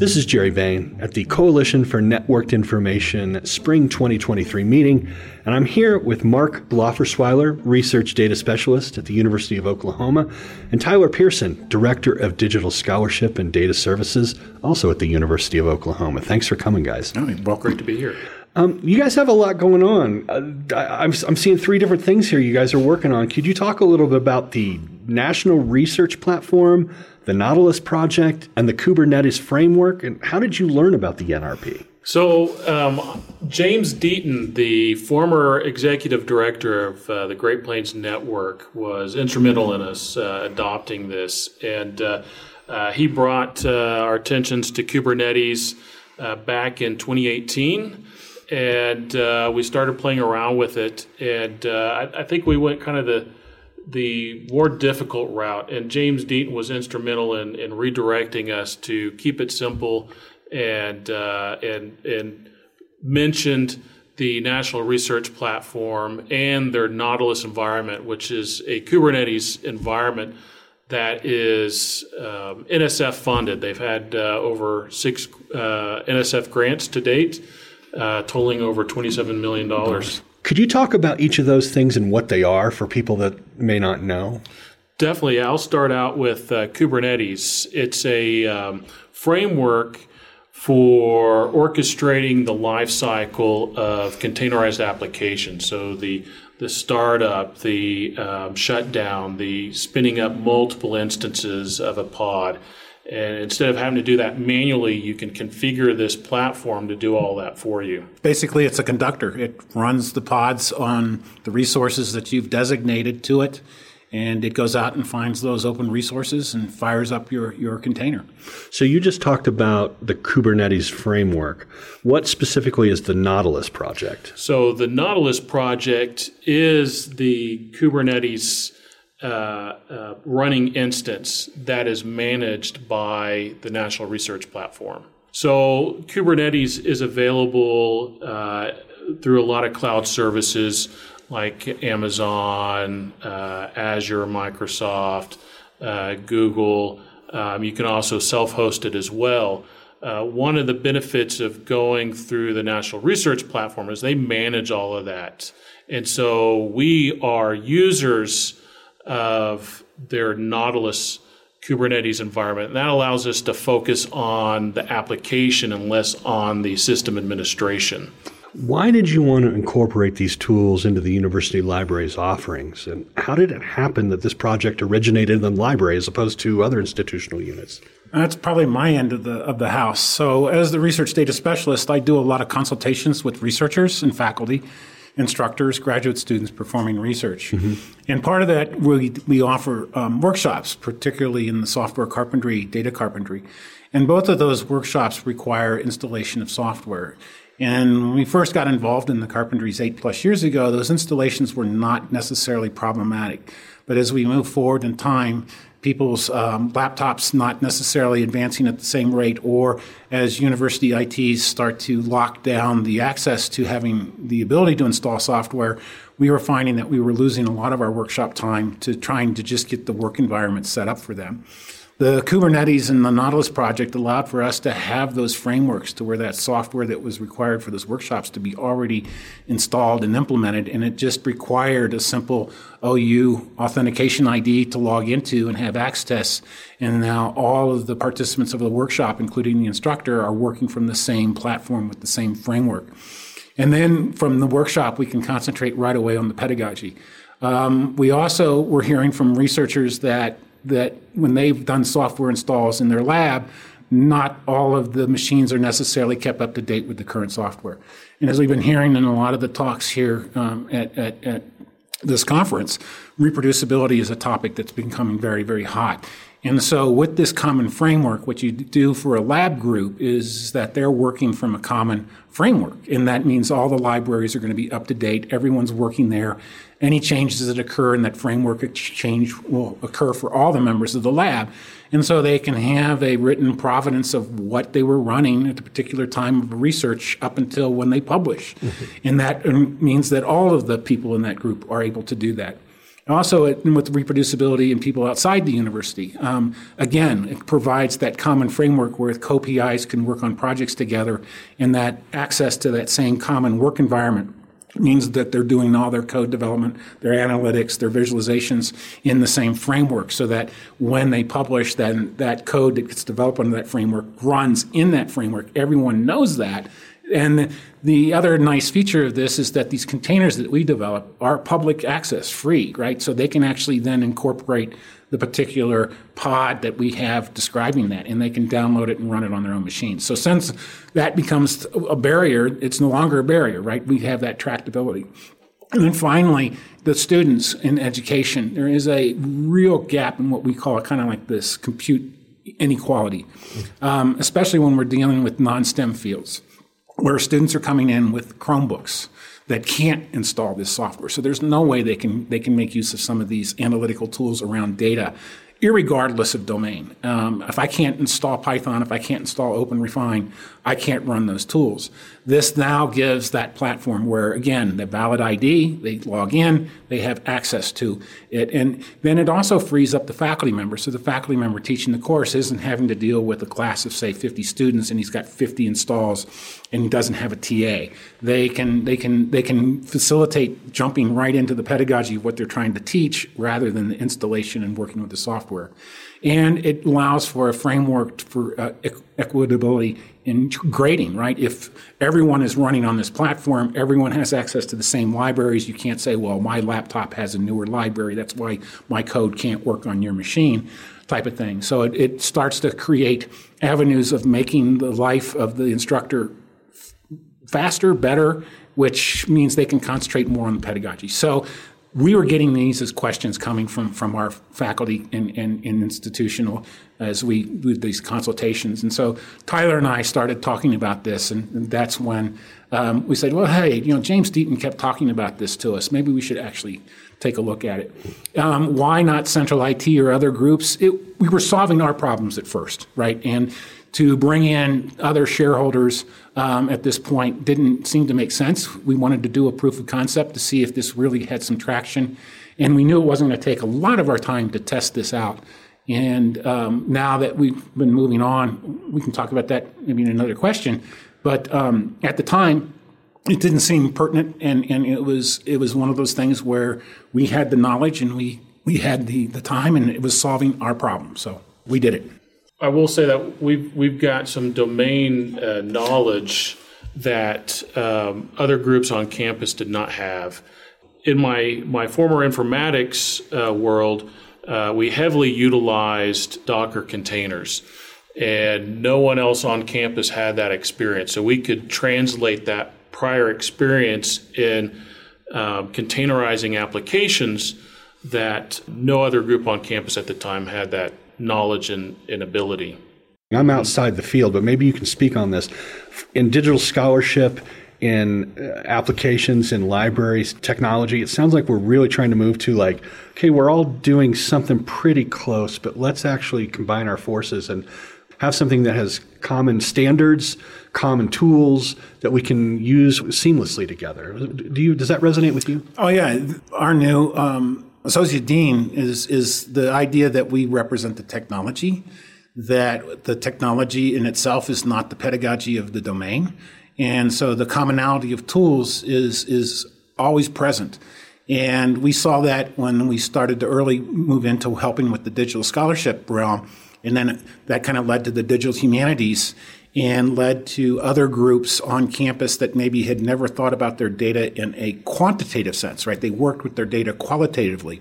This is Gerry Bayne at the Coalition for Networked Information Spring 2023 meeting, and I'm here with Mark Laufersweiler, Research Data Specialist at the University of Oklahoma, and Tyler Pearson, Director of Digital Scholarship and Data Services, also at the University of Oklahoma. Thanks for coming, guys. Oh, well, great to be here. Um, you guys have a lot going on. Uh, I, I'm, I'm seeing three different things here you guys are working on. Could you talk a little bit about the National Research Platform, the Nautilus Project, and the Kubernetes Framework? And how did you learn about the NRP? So, um, James Deaton, the former executive director of uh, the Great Plains Network, was instrumental in us uh, adopting this. And uh, uh he brought uh, our attentions to Kubernetes uh, back in 2018 and we started playing around with it. And I, I, think we went kind of the the more difficult route. And James Deaton was instrumental in, in redirecting us to keep it simple and uh, and and mentioned the National Research Platform and their Nautilus environment, which is a Kubernetes environment that is um, NSF funded. They've had uh, over six uh, NSF grants to date uh, totaling over $27 million. Could you talk about each of those things and what they are for people that may not know? Definitely. I'll start out with uh, Kubernetes. It's a um, framework for orchestrating the life cycle of containerized applications. So the the startup, the um, shutdown, the spinning up multiple instances of a pod, and instead of having to do that manually, you can configure this platform to do all that for you. Basically, it's a conductor. It runs the pods on the resources that you've designated to it, and it goes out and finds those open resources and fires up your, your container. So, you just talked about the Kubernetes framework. What specifically is the Nautilus project? So, the Nautilus project is the Kubernetes uh, uh, running instance that is managed by the National Research Platform. So Kubernetes is available uh, through a lot of cloud services like Amazon, uh, Azure, Microsoft, uh, Google. Um, you can also self host it as well. Uh, one of the benefits of going through the National Research Platform is they manage all of that. And so we are users of their Nautilus Kubernetes environment. And that allows us to focus on the application and less on the system administration. Why did you want to incorporate these tools into the university library's offerings? And how did it happen that this project originated in the library as opposed to other institutional units? That's probably my end of the of the house. So, as the research data specialist, I do a lot of consultations with researchers and faculty instructors, graduate students performing research. Mm-hmm. And part of that, we, we offer um, workshops, particularly in the software carpentry, data carpentry. And both of those workshops require installation of software. And when we first got involved in the carpentries eight plus years ago, those installations were not necessarily problematic. But as we move forward in time, people's um, laptops not necessarily advancing at the same rate, or as university ITs start to lock down the access to having the ability to install software, we were finding that we were losing a lot of our workshop time to trying to just get the work environment set up for them. The Kubernetes and the Nautilus project allowed for us to have those frameworks to where that software that was required for those workshops to be already installed and implemented. And it just required a simple OU authentication ID to log into and have access. And now all of the participants of the workshop, including the instructor, are working from the same platform with the same framework. And then from the workshop, we can concentrate right away on the pedagogy. Um, we also were hearing from researchers that that when they've done software installs in their lab, not all of the machines are necessarily kept up to date with the current software. And as we've been hearing in a lot of the talks here um, at, at, at this conference, reproducibility is a topic that's becoming very, very hot. And so, with this common framework, what you do for a lab group is that they're working from a common framework. And that means all the libraries are going to be up to date, everyone's working there. Any changes that occur in that framework change will occur for all the members of the lab. And so they can have a written provenance of what they were running at the particular time of research up until when they publish. Mm-hmm. And that um, means that all of the people in that group are able to do that. Also, it, with reproducibility in people outside the university. Um, again, it provides that common framework where co-PIs can work on projects together and that access to that same common work environment means that they're doing all their code development, their analytics, their visualizations in the same framework so that when they publish then that code that gets developed under that framework runs in that framework. Everyone knows that. And the other nice feature of this is that these containers that we develop are public access, free, right? So they can actually then incorporate the particular pod that we have describing that, and they can download it and run it on their own machine. So since that becomes a barrier, it's no longer a barrier, right? We have that tractability. And then finally, the students in education, there is a real gap in what we call kind of like this compute inequality, um, especially when we're dealing with non-STEM fields, where students are coming in with Chromebooks that can't install this software. So there's no way they can they can make use of some of these analytical tools around data irregardless of domain. Um, if I can't install Python, if I can't install OpenRefine, I can't run those tools. This now gives that platform where, again, the valid ID, they log in, they have access to it. And then it also frees up the faculty member. So the faculty member teaching the course isn't having to deal with a class of, say, 50 students and he's got 50 installs and he doesn't have a TA. They can, they can, they can facilitate jumping right into the pedagogy of what they're trying to teach rather than the installation and working with the software. And it allows for a framework for uh, equitability in grading, right? If everyone is running on this platform, everyone has access to the same libraries. You can't say, well, my laptop has a newer library. That's why my code can't work on your machine, type of thing. So it, it starts to create avenues of making the life of the instructor faster, better, which means they can concentrate more on the pedagogy. So we were getting these as questions coming from, from our faculty and, and, and institutional as we did these consultations. And so Tyler and I started talking about this, and, that's when um, we said, well, hey, you know, James Deaton kept talking about this to us. Maybe we should actually take a look at it. Um, why not Central IT or other groups? It, we were solving our problems at first, right? And to bring in other shareholders um, at this point didn't seem to make sense. We wanted to do a proof of concept to see if this really had some traction. And we knew it wasn't going to take a lot of our time to test this out. And um, now that we've been moving on, we can talk about that maybe in another question. But um, at the time, it didn't seem pertinent, and, and it was it was one of those things where we had the knowledge and we we had the, the time, and it was solving our problem. So we did it. I will say that we've we've got some domain uh, knowledge that um, other groups on campus did not have. In my my former informatics uh, world, uh, we heavily utilized Docker containers, and no one else on campus had that experience. So we could translate that prior experience in um, containerizing applications that no other group on campus at the time had that knowledge and, and ability. I'm outside the field, but maybe you can speak on this. In digital scholarship, in uh, applications, in libraries, technology, it sounds like we're really trying to move to like, okay, we're all doing something pretty close, but let's actually combine our forces and have something that has common standards, common tools that we can use seamlessly together. Do you, does that resonate with you? Oh, yeah. Our new um, associate dean is is the idea that we represent the technology, that the technology in itself is not the pedagogy of the domain, and so the commonality of tools is is always present. And we saw that when we started to early move into helping with the digital scholarship realm, and then that kind of led to the digital humanities and led to other groups on campus that maybe had never thought about their data in a quantitative sense, right? They worked with their data qualitatively.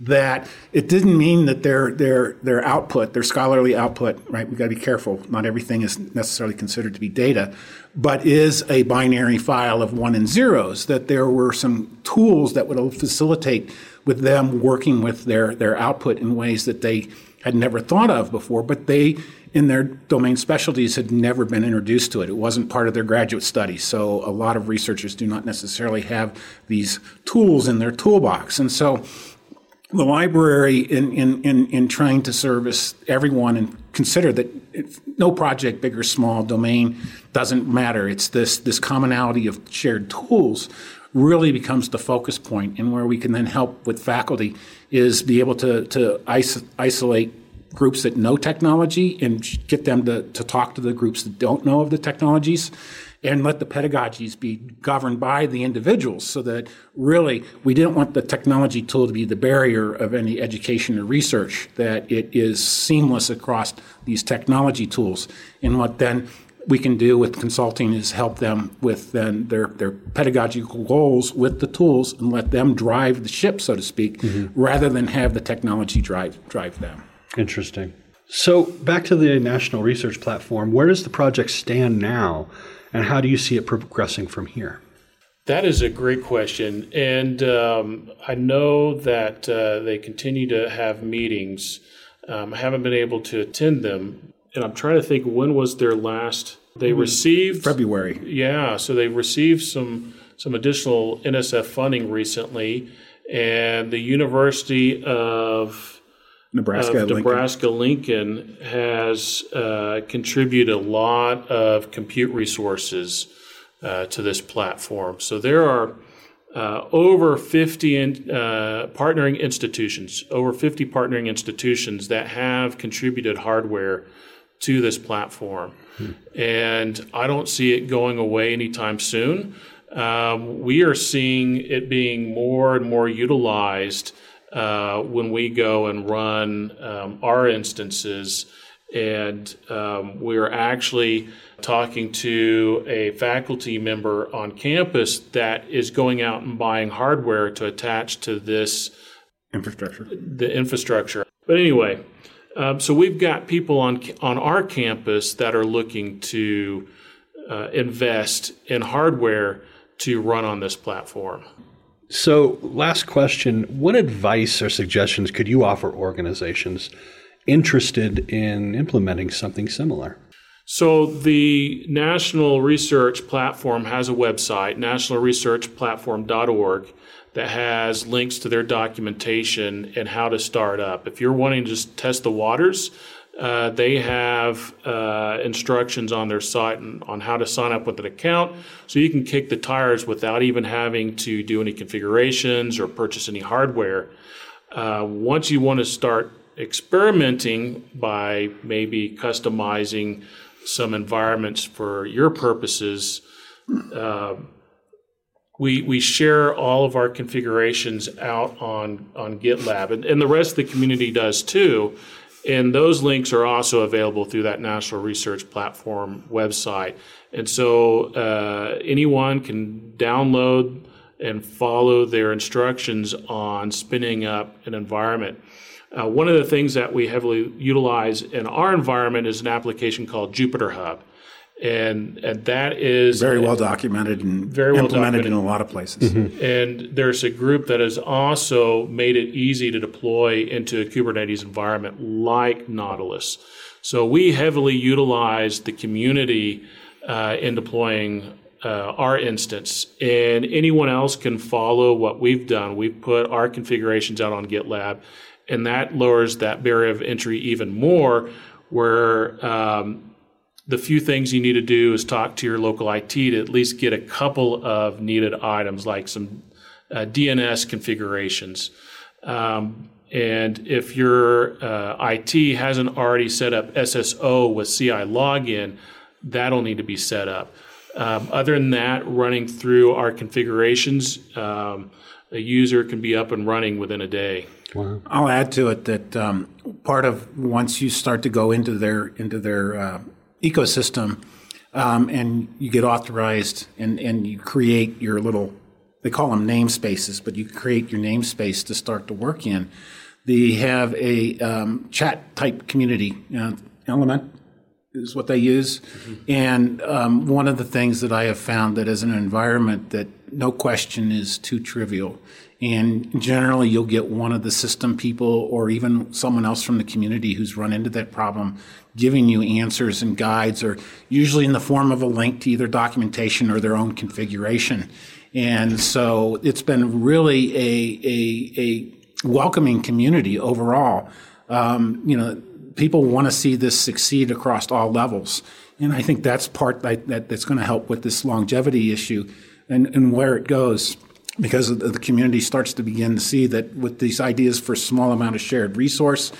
That it didn't mean that their their their output, their scholarly output, right? We got to be careful. Not everything is necessarily considered to be data, but is a binary file of one and zeros. That there were some tools that would facilitate with them working with their their output in ways that they had never thought of before, but they in their domain specialties had never been introduced to it. It wasn't part of their graduate study. So a lot of researchers do not necessarily have these tools in their toolbox. And so the library in, in, in, in trying to service everyone and consider that no project, big or small, domain doesn't matter. It's this, this commonality of shared tools really becomes the focus point and where we can then help with faculty is be able to, to is- isolate groups that know technology and get them to, to talk to the groups that don't know of the technologies and let the pedagogies be governed by the individuals so that really we didn't want the technology tool to be the barrier of any education or research, that it is seamless across these technology tools. And what then we can do with consulting is help them with then their, their pedagogical goals with the tools and let them drive the ship, so to speak, mm-hmm. rather than have the technology drive drive them. Interesting. So back to the National Research Platform, where does the project stand now, and how do you see it progressing from here? That is a great question, and um, I know that uh, they continue to have meetings. Um, I haven't been able to attend them, and I'm trying to think when was their last. They received February. Yeah, so they received some some additional NSF funding recently, and the University of Nebraska, Nebraska Lincoln, Lincoln has uh, contributed a lot of compute resources uh, to this platform. So there are uh, over 50 in, uh, partnering institutions, over 50 partnering institutions that have contributed hardware to this platform. Hmm. And I don't see it going away anytime soon. Um, we are seeing it being more and more utilized uh, when we go and run um, our instances. And um, we're actually talking to a faculty member on campus that is going out and buying hardware to attach to this infrastructure. The infrastructure. But anyway, um, so we've got people on on our campus that are looking to uh, invest in hardware to run on this platform. So, last question What advice or suggestions could you offer organizations interested in implementing something similar? So, the National Research Platform has a website, nationalresearchplatform.org, that has links to their documentation and how to start up. If you're wanting to just test the waters, uh, they have uh, instructions on their site on how to sign up with an account so you can kick the tires without even having to do any configurations or purchase any hardware. Uh, once you want to start experimenting by maybe customizing some environments for your purposes, uh, we, we share all of our configurations out on, on GitLab, and, and the rest of the community does too. And those links are also available through that National Research Platform website. And so uh, anyone can download and follow their instructions on spinning up an environment. Uh, one of the things that we heavily utilize in our environment is an application called Jupyter Hub and and that is very well documented and very well implemented documented. in a lot of places. Mm-hmm. And there's a group that has also made it easy to deploy into a Kubernetes environment like Nautilus. So we heavily utilize the community uh, in deploying uh, our instance, and anyone else can follow what we've done. We've put our configurations out on GitLab, and that lowers that barrier of entry even more. Where um, the few things you need to do is talk to your local IT to at least get a couple of needed items like some uh, DNS configurations. Um, and if your uh, IT hasn't already set up SSO with CILogon, that'll need to be set up. Um, other than that, running through our configurations, um, a user can be up and running within a day. Wow. I'll add to it that um, part of once you start to go into their into their uh, ecosystem, um, and you get authorized and, and you create your little, they call them namespaces, but you create your namespace to start to work in. They have a um, chat type community. Uh, Element is what they use. Mm-hmm. And um, one of the things that I have found that as an environment that no question is too trivial. And generally, you'll get one of the system people or even someone else from the community who's run into that problem giving you answers and guides, or usually in the form of a link to either documentation or their own configuration. And so it's been really a, a, a welcoming community overall. Um, you know, people want to see this succeed across all levels. And I think that's part that, that that's going to help with this longevity issue. and, and where it goes because the community starts to begin to see that with these ideas for small amount of shared resource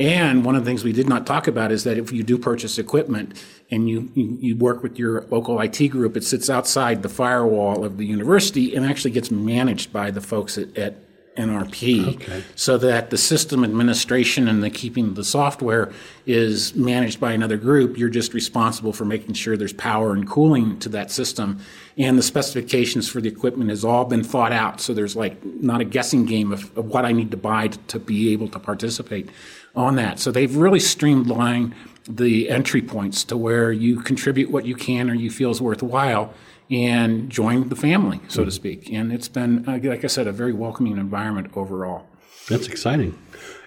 and one of the things we did not talk about is that if you do purchase equipment and you, you, you, work with your local IT group, it sits outside the firewall of the university and actually gets managed by the folks at, at NRP okay. so that the system administration and the keeping of the software is managed by another group. You're just responsible for making sure there's power and cooling to that system. And the specifications for the equipment has all been thought out. So there's like not a guessing game of, of what I need to buy to, to be able to participate on that. So they've really streamlined the entry points to where you contribute what you can or you feel is worthwhile and join the family, so to speak. And it's been, uh, like I said, a very welcoming environment overall. That's exciting.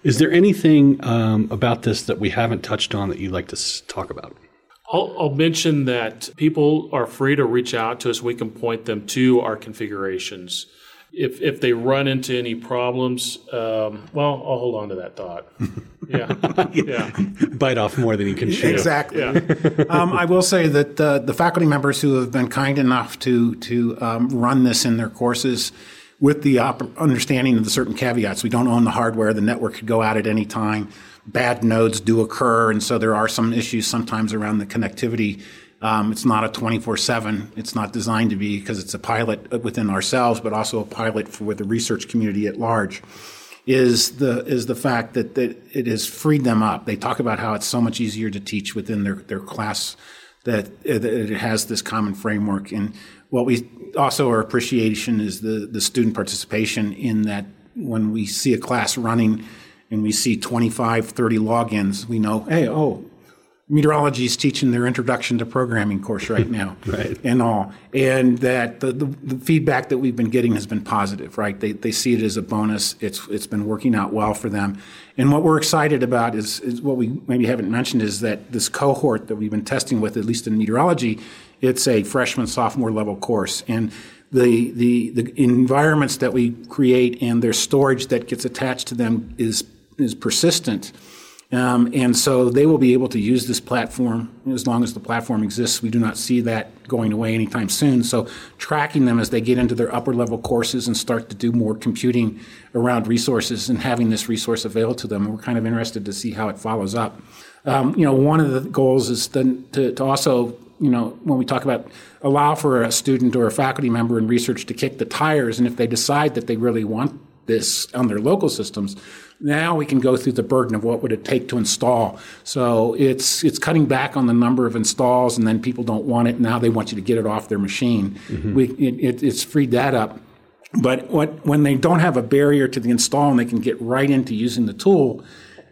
Is there anything um, about this that we haven't touched on that you'd like to talk about? I'll, I'll, mention that people are free to reach out to us. We can point them to our configurations. If, if they run into any problems, um, well, I'll hold on to that thought. Yeah. yeah. Bite off more than you can chew. Exactly. Yeah. um, I will say that uh, the faculty members who have been kind enough to, to um, run this in their courses with the op- understanding of the certain caveats, we don't own the hardware, the network could go out at any time. Bad nodes do occur, and so there are some issues sometimes around the connectivity. Um, it's not a 24 7. It's not designed to be because it's a pilot within ourselves, but also a pilot for the research community at large is the is the fact that, that it has freed them up. They talk about how it's so much easier to teach within their, their class that it has this common framework. And what we also our appreciation is the, the student participation in that when we see a class running and we see 25, 30 logins, we know, hey, oh, meteorology is teaching their introduction to programming course right now. Right. and all. And that the, the, the, feedback that we've been getting has been positive right? They, they see it as a bonus. It's it's been working out well for them. And what we're excited about is, is what we maybe haven't mentioned is that this cohort that we've been testing with at least in meteorology it's a freshman sophomore level course. And the, the, the environments that we create and their storage that gets attached to them is is persistent um, and so they will be able to use this platform as long as the platform exists. We do not see that going away anytime soon. So tracking them as they get into their upper level courses and start to do more computing around resources and having this resource available to them, we're kind of interested to see how it follows up. Um, you know, one of the goals is then to, to also you know, when we talk about allow for a student or a faculty member in research to kick the tires, and if they decide that they really want this on their local systems, now we can go through the burden of what would it take to install. So it's it's cutting back on the number of installs, and then people don't want it. Now they want you to get it off their machine. Mm-hmm. We, it, it's freed that up. But what, when they don't have a barrier to the install and they can get right into using the tool,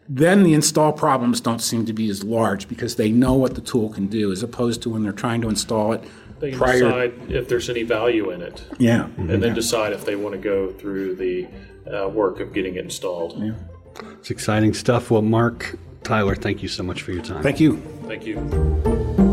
then the install problems don't seem to be as large because they know what the tool can do, as opposed to when they're trying to install it. They can prior. decide if there's any value in it. Yeah. And then yeah. decide if they want to go through the uh, work of getting it installed. Yeah. It's exciting stuff. Well, Mark, Tyler, thank you so much for your time. Thank you. Thank you.